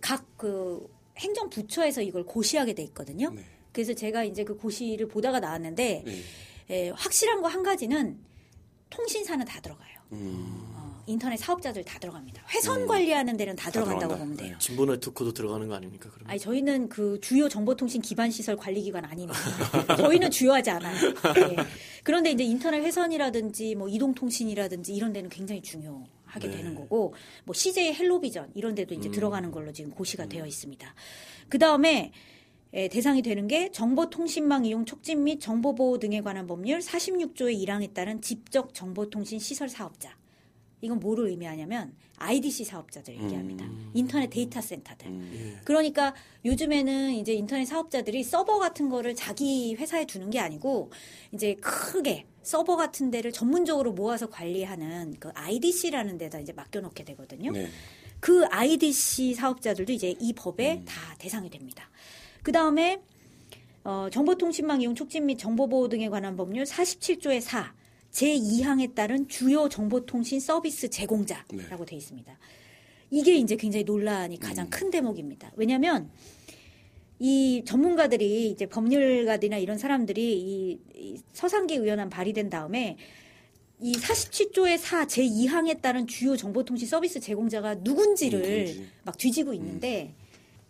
각 그 행정부처에서 이걸 고시하게 돼 있거든요. 네. 그래서 제가 이제 그 고시를 보다가 나왔는데 네. 에, 확실한 거 한 가지는 통신사는 다 들어가요. 음. 어, 인터넷 사업자들 다 들어갑니다. 회선 관리하는 데는 다, 들어간다고 들어간다. 보면 돼요. 진보 네트워크도 들어가는 거 아닙니까? 그러면 아니 저희는 그 주요 정보통신 기반 시설 관리 기관 아닙니다. 저희는 주요하지 않아요. 네. 그런데 이제 인터넷 회선이라든지 뭐 이동통신이라든지 이런 데는 굉장히 중요 하게 네. 되는 거고 뭐 CJ 헬로비전 이런 데도 이제 들어가는 걸로 지금 고시가 되어 있습니다. 그 다음에 대상이 되는 게 정보통신망 이용 촉진 및 정보보호 등에 관한 법률 46조의 1항에 따른 직접 정보통신 시설 사업자. 이건 뭐를 의미하냐면 IDC 사업자들 얘기합니다. 인터넷 데이터 센터들. 예. 그러니까 요즘에는 이제 인터넷 사업자들이 서버 같은 거를 자기 회사에 두는 게 아니고 이제 크게 서버 같은 데를 전문적으로 모아서 관리하는 그 IDC라는 데다 이제 맡겨놓게 되거든요. 네. 그 IDC 사업자들도 이제 이 법에 다 대상이 됩니다. 그 다음에 어, 정보통신망 이용 촉진 및 정보보호 등에 관한 법률 47조의 4 제2항에 따른 주요 정보통신 서비스 제공자라고 돼 있습니다. 이게 이제 굉장히 논란이 가장 큰 대목입니다. 왜냐하면 이 전문가들이 이제 법률가들이나 이런 사람들이 이, 이 서상기 의원안 발의된 다음에 이 47조의 4 제2항에 따른 주요 정보통신 서비스 제공자가 누군지를 누군지. 막 뒤지고 있는데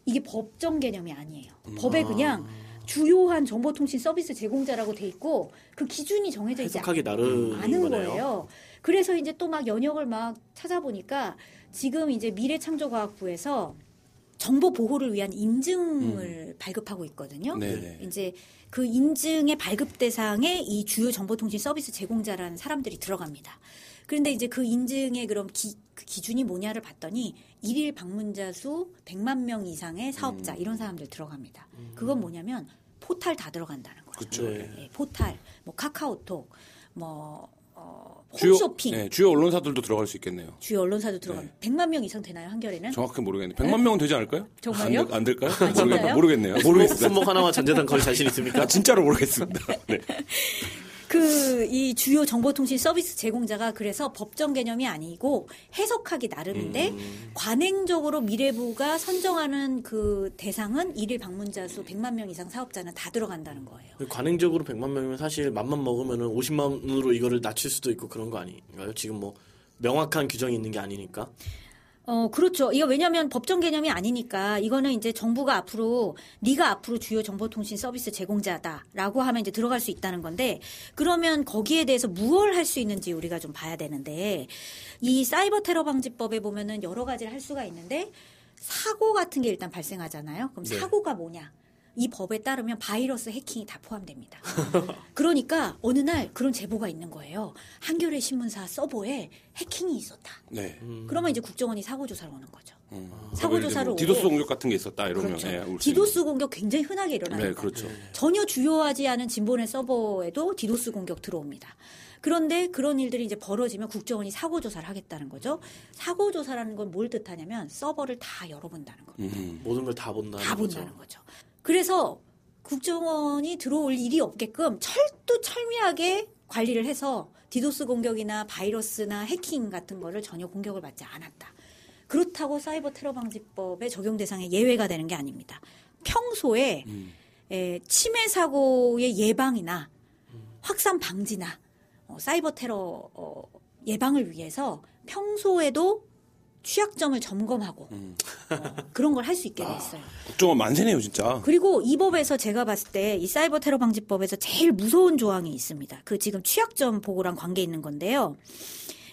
이게 법정 개념이 아니에요. 법에 그냥 주요한 정보통신 서비스 제공자라고 돼 있고 그 기준이 정해져 있지 않은 거네요. 거예요. 그래서 이제 또 막 연역을 막 찾아보니까 지금 이제 미래창조과학부에서 정보 보호를 위한 인증을 발급하고 있거든요. 네네. 이제 그 인증의 발급 대상에 이 주요 정보통신 서비스 제공자라는 사람들이 들어갑니다. 그런데 이제 그 인증의 그럼 기, 그 기준이 뭐냐를 봤더니 일일 방문자 수 100만 명 이상의 사업자 이런 사람들 들어갑니다. 그건 뭐냐면 포탈 다 들어간다는 거죠. 그렇죠. 네. 예, 포탈, 뭐 카카오톡, 뭐 어, 주요 홈쇼핑, 네, 주요 언론사들도 들어갈 수 있겠네요. 주요 언론사도 들어가면 네. 100만 명 이상 되나요 한겨레는? 정확히 모르겠네요. 100만 명은 되지 않을까요? 정말요? 안, 될- 안 될까요? 모르겠, 모르겠네요. 모르겠습니다. 손목 하나만 전재단 걸 자신 있습니까? 아, 진짜로 모르겠습니다. 네. 그 이 주요 정보통신 서비스 제공자가 그래서 법정 개념이 아니고 해석하기 나름인데 음. 관행적으로 미래부가 선정하는 그 대상은 일일 방문자 수 100만 명 이상 사업자는 다 들어간다는 거예요. 관행적으로 100만 명이면 사실 맘만 먹으면 50만으로 이거를 낮출 수도 있고 그런 거 아닌가요? 지금 뭐 명확한 규정이 있는 게 아니니까. 어, 그렇죠. 이거 왜냐하면 법정 개념이 아니니까 이거는 이제 정부가 앞으로 네가 앞으로 주요 정보통신 서비스 제공자다라고 하면 이제 들어갈 수 있다는 건데 그러면 거기에 대해서 무엇을 할 수 있는지 우리가 좀 봐야 되는데 이 사이버 테러 방지법에 보면은 여러 가지를 할 수가 있는데 사고 같은 게 일단 발생하잖아요. 그럼 네. 사고가 뭐냐? 이 법에 따르면 바이러스 해킹이 다 포함됩니다. 그러니까 어느 날 그런 제보가 있는 거예요. 한겨레 신문사 서버에 해킹이 있었다. 네. 그러면 이제 국정원이 사고 조사를 오는 거죠. 음. 사고 예를 들면 조사를 디도스 오고. 공격 같은 게 있었다 이러면 그렇죠. 수 디도스 공격 굉장히 흔하게. 일어납니다. 네, 그렇죠. 전혀 주요하지 않은 진보넷 서버에도 디도스 공격 들어옵니다. 그런데 그런 일들이 이제 벌어지면 국정원이 사고 조사를 하겠다는 거죠. 사고 조사라는 건 뭘 뜻하냐면 서버를 다 열어본다는 겁니다. 음. 모든 걸 다 본다는 다 거죠. 본다는 거죠. 그래서 국정원이 들어올 일이 없게끔 철두 철미하게 관리를 해서 디도스 공격이나 바이러스나 해킹 같은 거를 전혀 공격을 받지 않았다. 그렇다고 사이버 테러 방지법의 적용 대상에 예외가 되는 게 아닙니다. 평소에 에, 침해 사고의 예방이나 확산 방지나 어, 사이버 테러 어, 예방을 위해서 평소에도 취약점을 점검하고 어, 그런 걸 할 수 있게 돼 있어요. 국정원 만세네요, 진짜. 그리고 이 법에서 제가 봤을 때 이 사이버 테러 방지법에서 제일 무서운 조항이 있습니다. 그 지금 취약점 보고랑 관계 있는 건데요.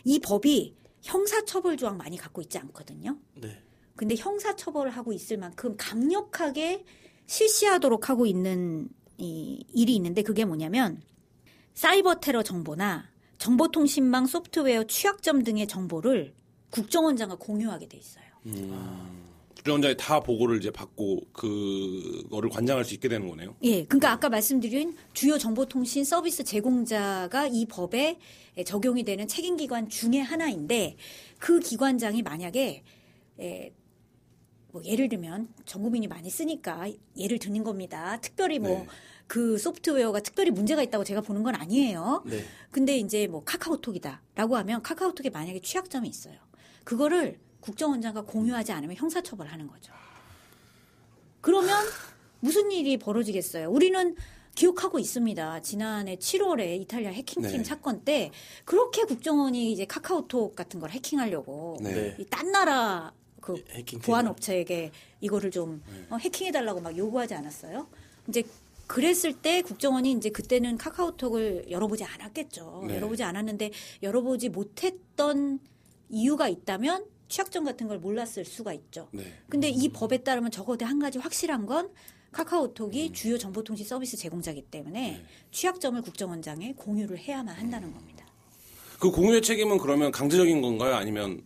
이 법이 형사처벌 조항 많이 갖고 있지 않거든요. 네. 근데 형사처벌을 하고 있을 만큼 강력하게 실시하도록 하고 있는 이 일이 있는데 그게 뭐냐면 사이버 테러 정보나 정보통신망 소프트웨어 취약점 등의 정보를 국정원장과 공유하게 돼 있어요. 국정원장이 다 보고를 이제 받고 그거를 관장할 수 있게 되는 거네요. 예, 그러니까 아까 말씀드린 주요 정보통신 서비스 제공자가 이 법에 적용이 되는 책임기관 중에 하나인데 그 기관장이 만약에 에, 뭐 예를 들면 전 국민이 많이 쓰니까 예를 드는 겁니다. 특별히 뭐 네. 그 소프트웨어가 특별히 문제가 있다고 제가 보는 건 아니에요. 네. 근데 이제 뭐 카카오톡이다라고 하면 카카오톡에 만약에 취약점이 있어요. 그거를 국정원장과 공유하지 않으면 형사처벌하는 거죠. 그러면 무슨 일이 벌어지겠어요? 우리는 기억하고 있습니다. 지난해 7월에 이탈리아 해킹팀 네. 사건 때 그렇게 국정원이 이제 카카오톡 같은 걸 해킹하려고 네. 이딴 나라 그 해킹 보안 업체에게 이거를 좀 어, 해킹해 달라고 막 요구하지 않았어요? 이제 그랬을 때 국정원이 이제 그때는 카카오톡을 열어보지 않았겠죠. 네. 열어보지 않았는데 열어보지 못했던 이유가 있다면 취약점 같은 걸 몰랐을 수가 있죠. 네. 근데 이 법에 따르면 적어도 한 가지 확실한 건 음. 카카오톡이 주요 정보통신 서비스 제공자이기 때문에 네. 취약점을 국정원장에 공유를 해야만 한다는 겁니다. 그 공유의 책임은 그러면 강제적인 건가요? 아니면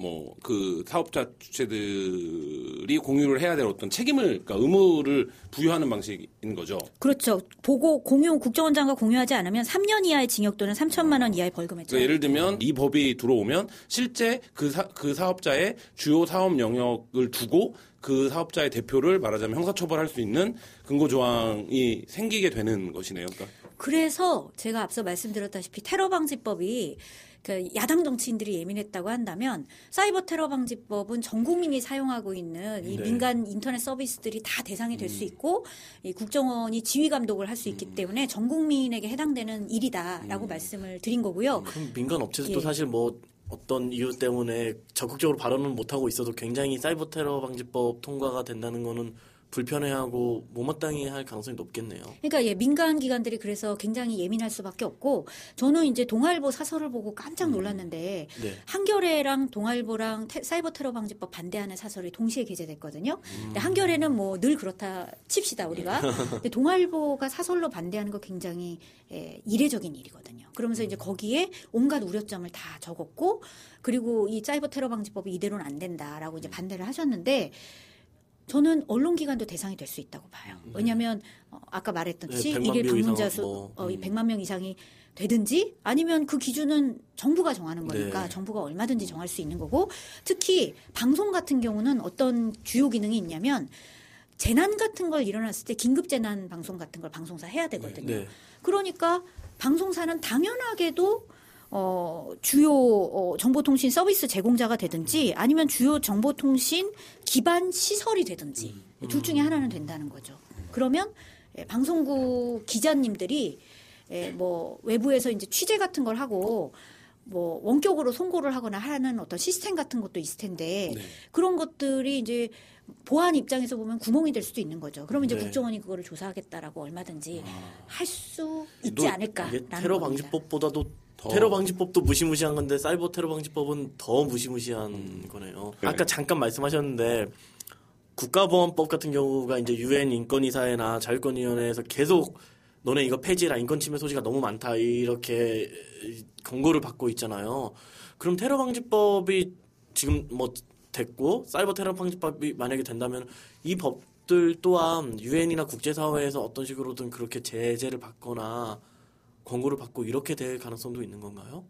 뭐 그 사업자 주체들이 공유를 해야 될 어떤 책임을 그러니까 의무를 부여하는 방식인 거죠. 그렇죠. 보고 공유 국정원장과 공유하지 않으면 3년 이하의 징역 또는 3천만 원 이하의 벌금에 그러니까. 예를 들면 이 법이 들어오면 실제 그, 사, 그 사업자의 주요 사업 영역을 두고 그 사업자의 대표를 말하자면 형사처벌할 수 있는 근거 조항이 생기게 되는 것이네요. 그러니까 그래서 제가 앞서 말씀드렸다시피 테러 방지법이 그 야당 정치인들이 예민했다고 한다면 사이버 테러 방지법은 전 국민이 사용하고 있는 이 네. 민간 인터넷 서비스들이 다 대상이 될수 있고 이 국정원이 지휘 감독을 할 수 있기 때문에 전 국민에게 해당되는 일이다라고 말씀을 드린 거고요. 그럼 민간 업체에서도 예. 사실 뭐 어떤 이유 때문에 적극적으로 발언은 못 하고 있어도 굉장히 사이버 테러 방지법 통과가 된다는 거는 불편해하고 못마땅해 할 가능성이 높겠네요. 그러니까 예, 민간 기관들이 그래서 굉장히 예민할 수밖에 없고 저는 이제 동아일보 사설을 보고 깜짝 놀랐는데 네. 한겨레랑 동아일보랑 테- 사이버 테러 방지법 반대하는 사설이 동시에 게재됐거든요. 근데 한겨레는 뭐 늘 그렇다 칩시다 우리가. 근데 동아일보가 사설로 반대하는 거 굉장히 예, 이례적인 일이거든요. 그러면서 이제 거기에 온갖 우려점을 다 적었고 그리고 이 사이버 테러 방지법이 이대로는 안 된다라고 이제 반대를 하셨는데 저는 언론기관도 대상이 될 수 있다고 봐요. 왜냐하면 어, 아까 말했듯이 네, 100만 이게 명 방문자 수 뭐, 어, 이 음. 100만 명 이상이 되든지 아니면 그 기준은 정부가 정하는 거니까 네. 정부가 얼마든지 정할 수 있는 거고 특히 방송 같은 경우는 어떤 주요 기능이 있냐면 재난 같은 걸 일어났을 때 긴급 재난 방송 같은 걸 방송사 해야 되거든요. 네. 그러니까 방송사는 당연하게도 어, 주요 어, 정보통신 서비스 제공자가 되든지 아니면 주요 정보통신 기반 시설이 되든지 둘 중에 하나는 된다는 거죠. 그러면 예, 방송국 기자님들이 예, 뭐 외부에서 이제 취재 같은 걸 하고 뭐 원격으로 송고를 하거나 하는 어떤 시스템 같은 것도 있을 텐데 네. 그런 것들이 이제 보안 입장에서 보면 구멍이 될 수도 있는 거죠. 그러면 이제 네. 국정원이 그거를 조사하겠다라고 얼마든지 할수 있지 또 않을까라는 테러 겁니다. 방지법보다도 더- 테러 방지법도 무시무시한 건데 사이버 테러 방지법은 더 무시무시한 음. 거네요. 네. 아까 잠깐 말씀하셨는데 국가보안법 같은 경우가 이제 유엔 인권이사회나 자유권위원회에서 계속 너네 이거 폐지라 인권 침해 소지가 너무 많다 이렇게 경고를 받고 있잖아요. 그럼 테러 방지법이 지금 뭐 됐고 사이버 테러 방지법이 만약에 된다면 이 법들 또한 유엔이나 국제사회에서 어떤 식으로든 그렇게 제재를 받거나 권고를 받고 이렇게 될 가능성도 있는 건가요?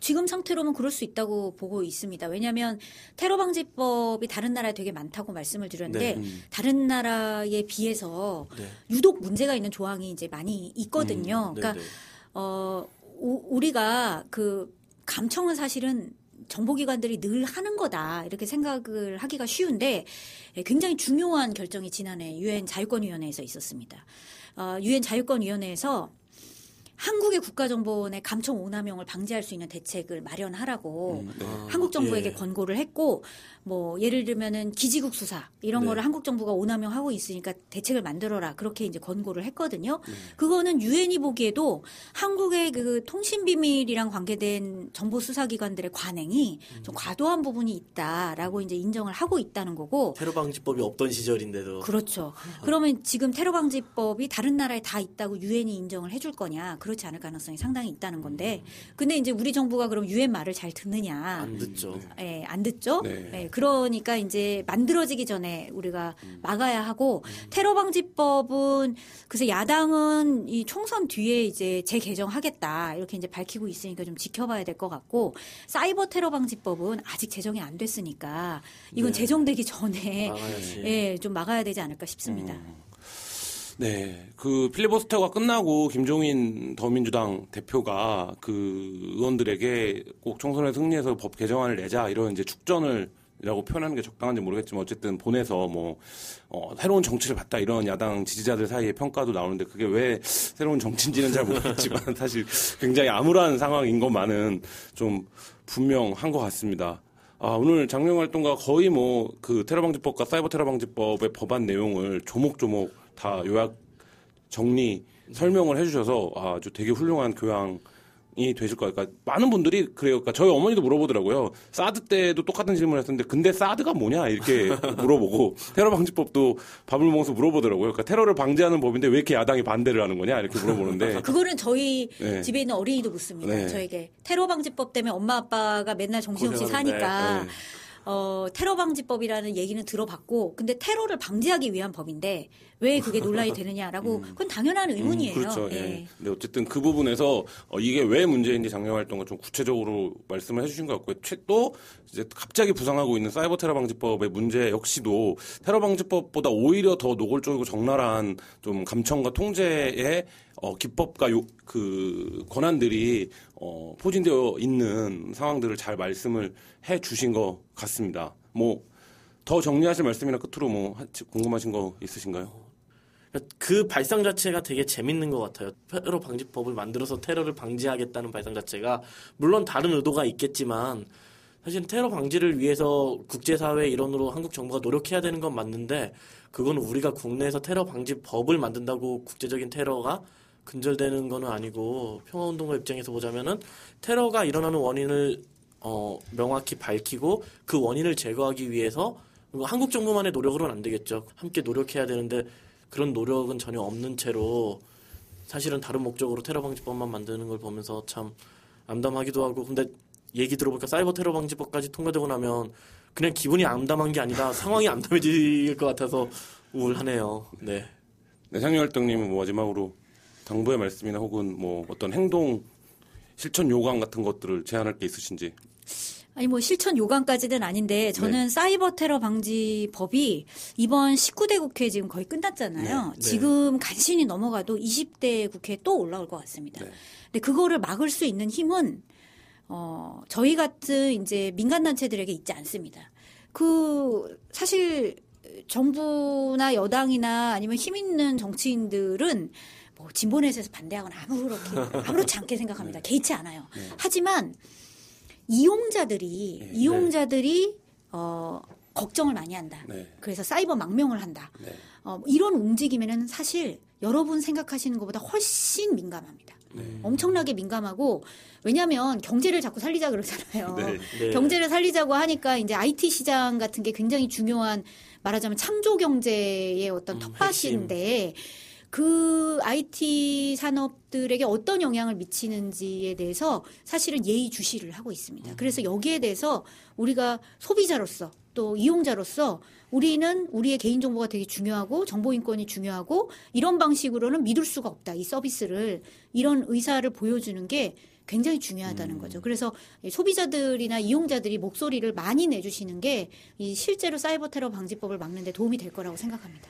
지금 상태로는 그럴 수 있다고 보고 있습니다. 왜냐하면 테러 방지법이 다른 나라에 되게 많다고 말씀을 드렸는데 네. 다른 나라에 비해서 네. 유독 문제가 있는 조항이 이제 많이 있거든요. 음, 그러니까 네네. 어 우- 우리가 그 감청은 사실은 정보기관들이 늘 하는 거다 이렇게 생각을 하기가 쉬운데 예, 굉장히 중요한 결정이 지난해 유엔 자유권위원회에서 있었습니다. 어, 유엔 자유권위원회에서 한국의 국가정보원의 감청 오남용을 방지할 수 있는 대책을 마련하라고 네. 아, 한국 정부에게 예. 권고를 했고 뭐 예를 들면은 기지국 수사 이런 네. 거를 한국 정부가 오남용하고 있으니까 대책을 만들어라 그렇게 이제 권고를 했거든요. 네. 그거는 유엔이 보기에도 한국의 그 통신 비밀이랑 관계된 정보 수사 기관들의 관행이 음. 좀 과도한 부분이 있다라고 이제 인정을 하고 있다는 거고 테러 방지법이 없던 시절인데도 그렇죠. 그러면 지금 테러 방지법이 다른 나라에 다 있다고 유엔이 인정을 해줄 거냐? 그렇지 않을 가능성이 상당히 있다는 건데, 근데 이제 우리 정부가 그럼 유엔 말을 잘 듣느냐? 안 듣죠. 예, 안 듣죠. 네. 예, 그러니까 이제 만들어지기 전에 우리가 막아야 하고 테러 방지법은 그래서 야당은 이 총선 뒤에 이제 재개정하겠다 이렇게 이제 밝히고 있으니까 좀 지켜봐야 될 것 같고 사이버 테러 방지법은 아직 제정이 안 됐으니까 이건 네. 제정되기 전에. 예, 좀 막아야 되지 않을까 싶습니다. 네, 그 필리버스터가 끝나고 김종인 더민주당 대표가 그 의원들에게 꼭 총선에 승리해서 법 개정안을 내자 이런 이제 축전을 이라고 표현하는 게 적당한지 모르겠지만 어쨌든 보내서 뭐 어, 새로운 정치를 봤다 이런 야당 지지자들 사이에 평가도 나오는데 그게 왜 새로운 정치인지는 잘 모르겠지만 사실 굉장히 암울한 상황인 것만은 좀 분명한 것 같습니다. 아, 오늘 장명 활동가 거의 뭐 그 테러 방지법과 사이버 테러 방지법의 법안 내용을 조목조목 다 요약 정리 설명을 해주셔서 아주 되게 훌륭한 교양 이 되실 거예요. 그러니까 많은 분들이 그래요. 그러니까 저희 어머니도 물어보더라고요. 사드 때도 똑같은 질문을 했었는데 근데 사드가 뭐냐 이렇게 물어보고 테러 방지법도 밥을 먹어서 물어보더라고요. 그러니까 테러를 방지하는 법인데 왜 이렇게 야당이 반대를 하는 거냐 이렇게 물어보는데 그거는 저희 네. 집에 있는 어린이도 묻습니다. 네. 저에게 테러 방지법 때문에 엄마 아빠가 맨날 정신없이 고생하는데, 사니까 네. 어, 테러 방지법이라는 얘기는 들어봤고 근데 테러를 방지하기 위한 법인데 왜 그게 논란이 되느냐라고 그건 당연한 의문이에요. 음, 그렇죠. 예. 예. 근데 어쨌든 그 부분에서 어, 이게 왜 문제인지 장려 활동을 좀 구체적으로 말씀을 해주신 것 같고요. 최- 또 이제 갑자기 부상하고 있는 사이버 테러 방지법의 문제 역시도 테러 방지법보다 오히려 더 노골적이고 적나라한 좀 감청과 통제의 어, 기법과 요, 그 권한들이 어, 포진되어 있는 상황들을 잘 말씀을 해 주신 것 같습니다. 뭐 더 정리하실 말씀이나 끝으로 뭐 하- 궁금하신 거 있으신가요? 그 발상 자체가 되게 재밌는 것 같아요. 테러 방지법을 만들어서 테러를 방지하겠다는 발상 자체가 물론 다른 의도가 있겠지만 사실 테러 방지를 위해서 국제사회 일원으로 한국 정부가 노력해야 되는 건 맞는데 그건 우리가 국내에서 테러 방지법을 만든다고 국제적인 테러가 근절되는 거는 아니고 평화운동가 입장에서 보자면은 테러가 일어나는 원인을 어, 명확히 밝히고 그 원인을 제거하기 위해서 한국 정부만의 노력으로는 안 되겠죠. 함께 노력해야 되는데 그런 노력은 전혀 없는 채로 사실은 다른 목적으로 테러 방지법만 만드는 걸 보면서 참 암담하기도 하고 근데 얘기 들어보니까 사이버 테러 방지법까지 통과되고 나면 그냥 기분이 암담한 게 아니라 상황이 암담해질 것 같아서 우울하네요. 네. 네, 상류 활동님은 뭐 마지막으로 당부의 말씀이나 혹은 뭐 어떤 행동 실천 요강 같은 것들을 제안할 게 있으신지. 아니 뭐 실천 요강까지는 아닌데 저는 네. 사이버 테러 방지 법이 이번 19대 국회 지금 거의 끝났잖아요. 네. 지금 간신히 넘어가도 20대 국회에 또 올라올 것 같습니다. 네. 근데 그거를 막을 수 있는 힘은 어 저희 같은 이제 민간 단체들에게 있지 않습니다. 그 사실 정부나 여당이나 아니면 힘 있는 정치인들은 뭐 진보넷에서 반대하거나 아무렇게 아무렇지 않게 생각합니다. 개의치 않아요. 하지만 이용자들이 이용자들이 어 걱정을 많이 한다. 네. 그래서 사이버 망명을 한다. 네. 어, 이런 움직임에는 사실 여러분 생각하시는 것보다 훨씬 민감합니다. 엄청나게 민감하고 왜냐하면 경제를 자꾸 살리자 그러잖아요. 네. 네. 경제를 살리자고 하니까 이제 IT 시장 같은 게 굉장히 중요한 말하자면 창조 경제의 어떤 텃밭인데 그 IT 산업들에게 어떤 영향을 미치는지에 대해서 사실은 예의주시를 하고 있습니다. 그래서 여기에 대해서 우리가 소비자로서 또 이용자로서 우리는 우리의 개인정보가 되게 중요하고 정보인권이 중요하고 이런 방식으로는 믿을 수가 없다. 이 서비스를 이런 의사를 보여주는 게 굉장히 중요하다는 거죠. 그래서 이 소비자들이나 이용자들이 목소리를 많이 내주시는 게 이 실제로 사이버 테러 방지법을 막는 데 도움이 될 거라고 생각합니다.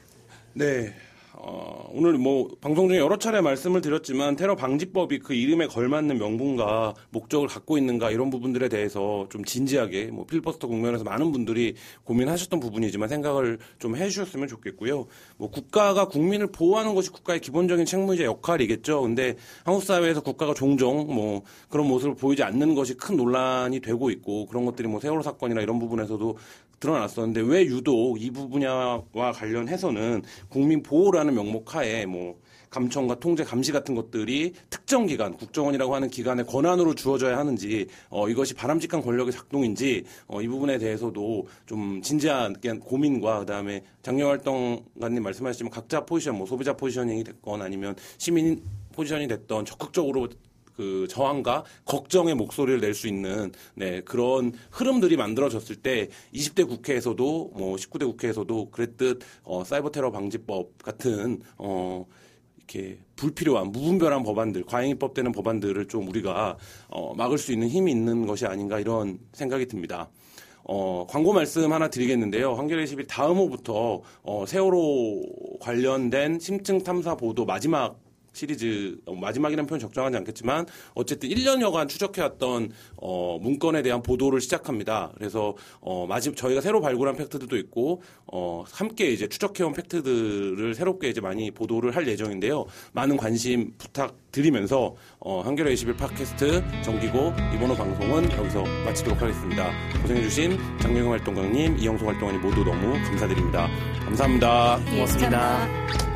네. 어, 오늘 뭐 방송 중에 여러 차례 말씀을 드렸지만 테러 방지법이 그 이름에 걸맞는 명분과 목적을 갖고 있는가 이런 부분들에 대해서 좀 진지하게 뭐 필버스터 국면에서 많은 분들이 고민하셨던 부분이지만 생각을 좀 해주셨으면 좋겠고요. 뭐 국가가 국민을 보호하는 것이 국가의 기본적인 책무이자 역할이겠죠. 근데 한국 사회에서 국가가 종종 뭐 그런 모습을 보이지 않는 것이 큰 논란이 되고 있고 그런 것들이 뭐 세월호 사건이나 이런 부분에서도 드러났었는데 왜 유독 이 분야와 관련해서는 국민 보호라는 명목 하에 뭐 감청과 통제 감시 같은 것들이 특정 기관 국정원이라고 하는 기관의 권한으로 주어져야 하는지 어, 이것이 바람직한 권력의 작동인지 어, 이 부분에 대해서도 좀 진지한 고민과 그다음에 장려활동가님 말씀하셨지만 각자 포지션 뭐 소비자 포지셔닝이 됐건 아니면 시민 포지션이 됐던 적극적으로 그 저항과 걱정의 목소리를 낼 수 있는 네 그런 흐름들이 만들어졌을 때 20대 국회에서도 뭐 19대 국회에서도 그랬듯 어 사이버 테러 방지법 같은 어 이렇게 불필요한 무분별한 법안들 과잉입법 되는 법안들을 좀 우리가 어 막을 수 있는 힘이 있는 것이 아닌가 이런 생각이 듭니다. 어, 광고 말씀 하나 드리겠는데요. 한겨레 21 다음 호부터 어, 세월호 관련된 심층 탐사 보도 마지막 시리즈 어, 마지막이라는 표현 적정하지 않겠지만 어쨌든 1년여간 추적해왔던 어, 문건에 대한 보도를 시작합니다. 그래서 어, 마지 저희가 새로 발굴한 팩트들도 있고 어, 함께 이제 추적해온 팩트들을 새롭게 이제 많이 보도를 할 예정인데요. 많은 관심 부탁드리면서 어, 한겨레 21 팟캐스트 정기고 이번 호 방송은 여기서 마치도록 하겠습니다. 고생해주신 장경영 활동가님, 이영소 활동가님 모두 너무 감사드립니다. 감사합니다. 예, 고맙습니다. 감사합니다.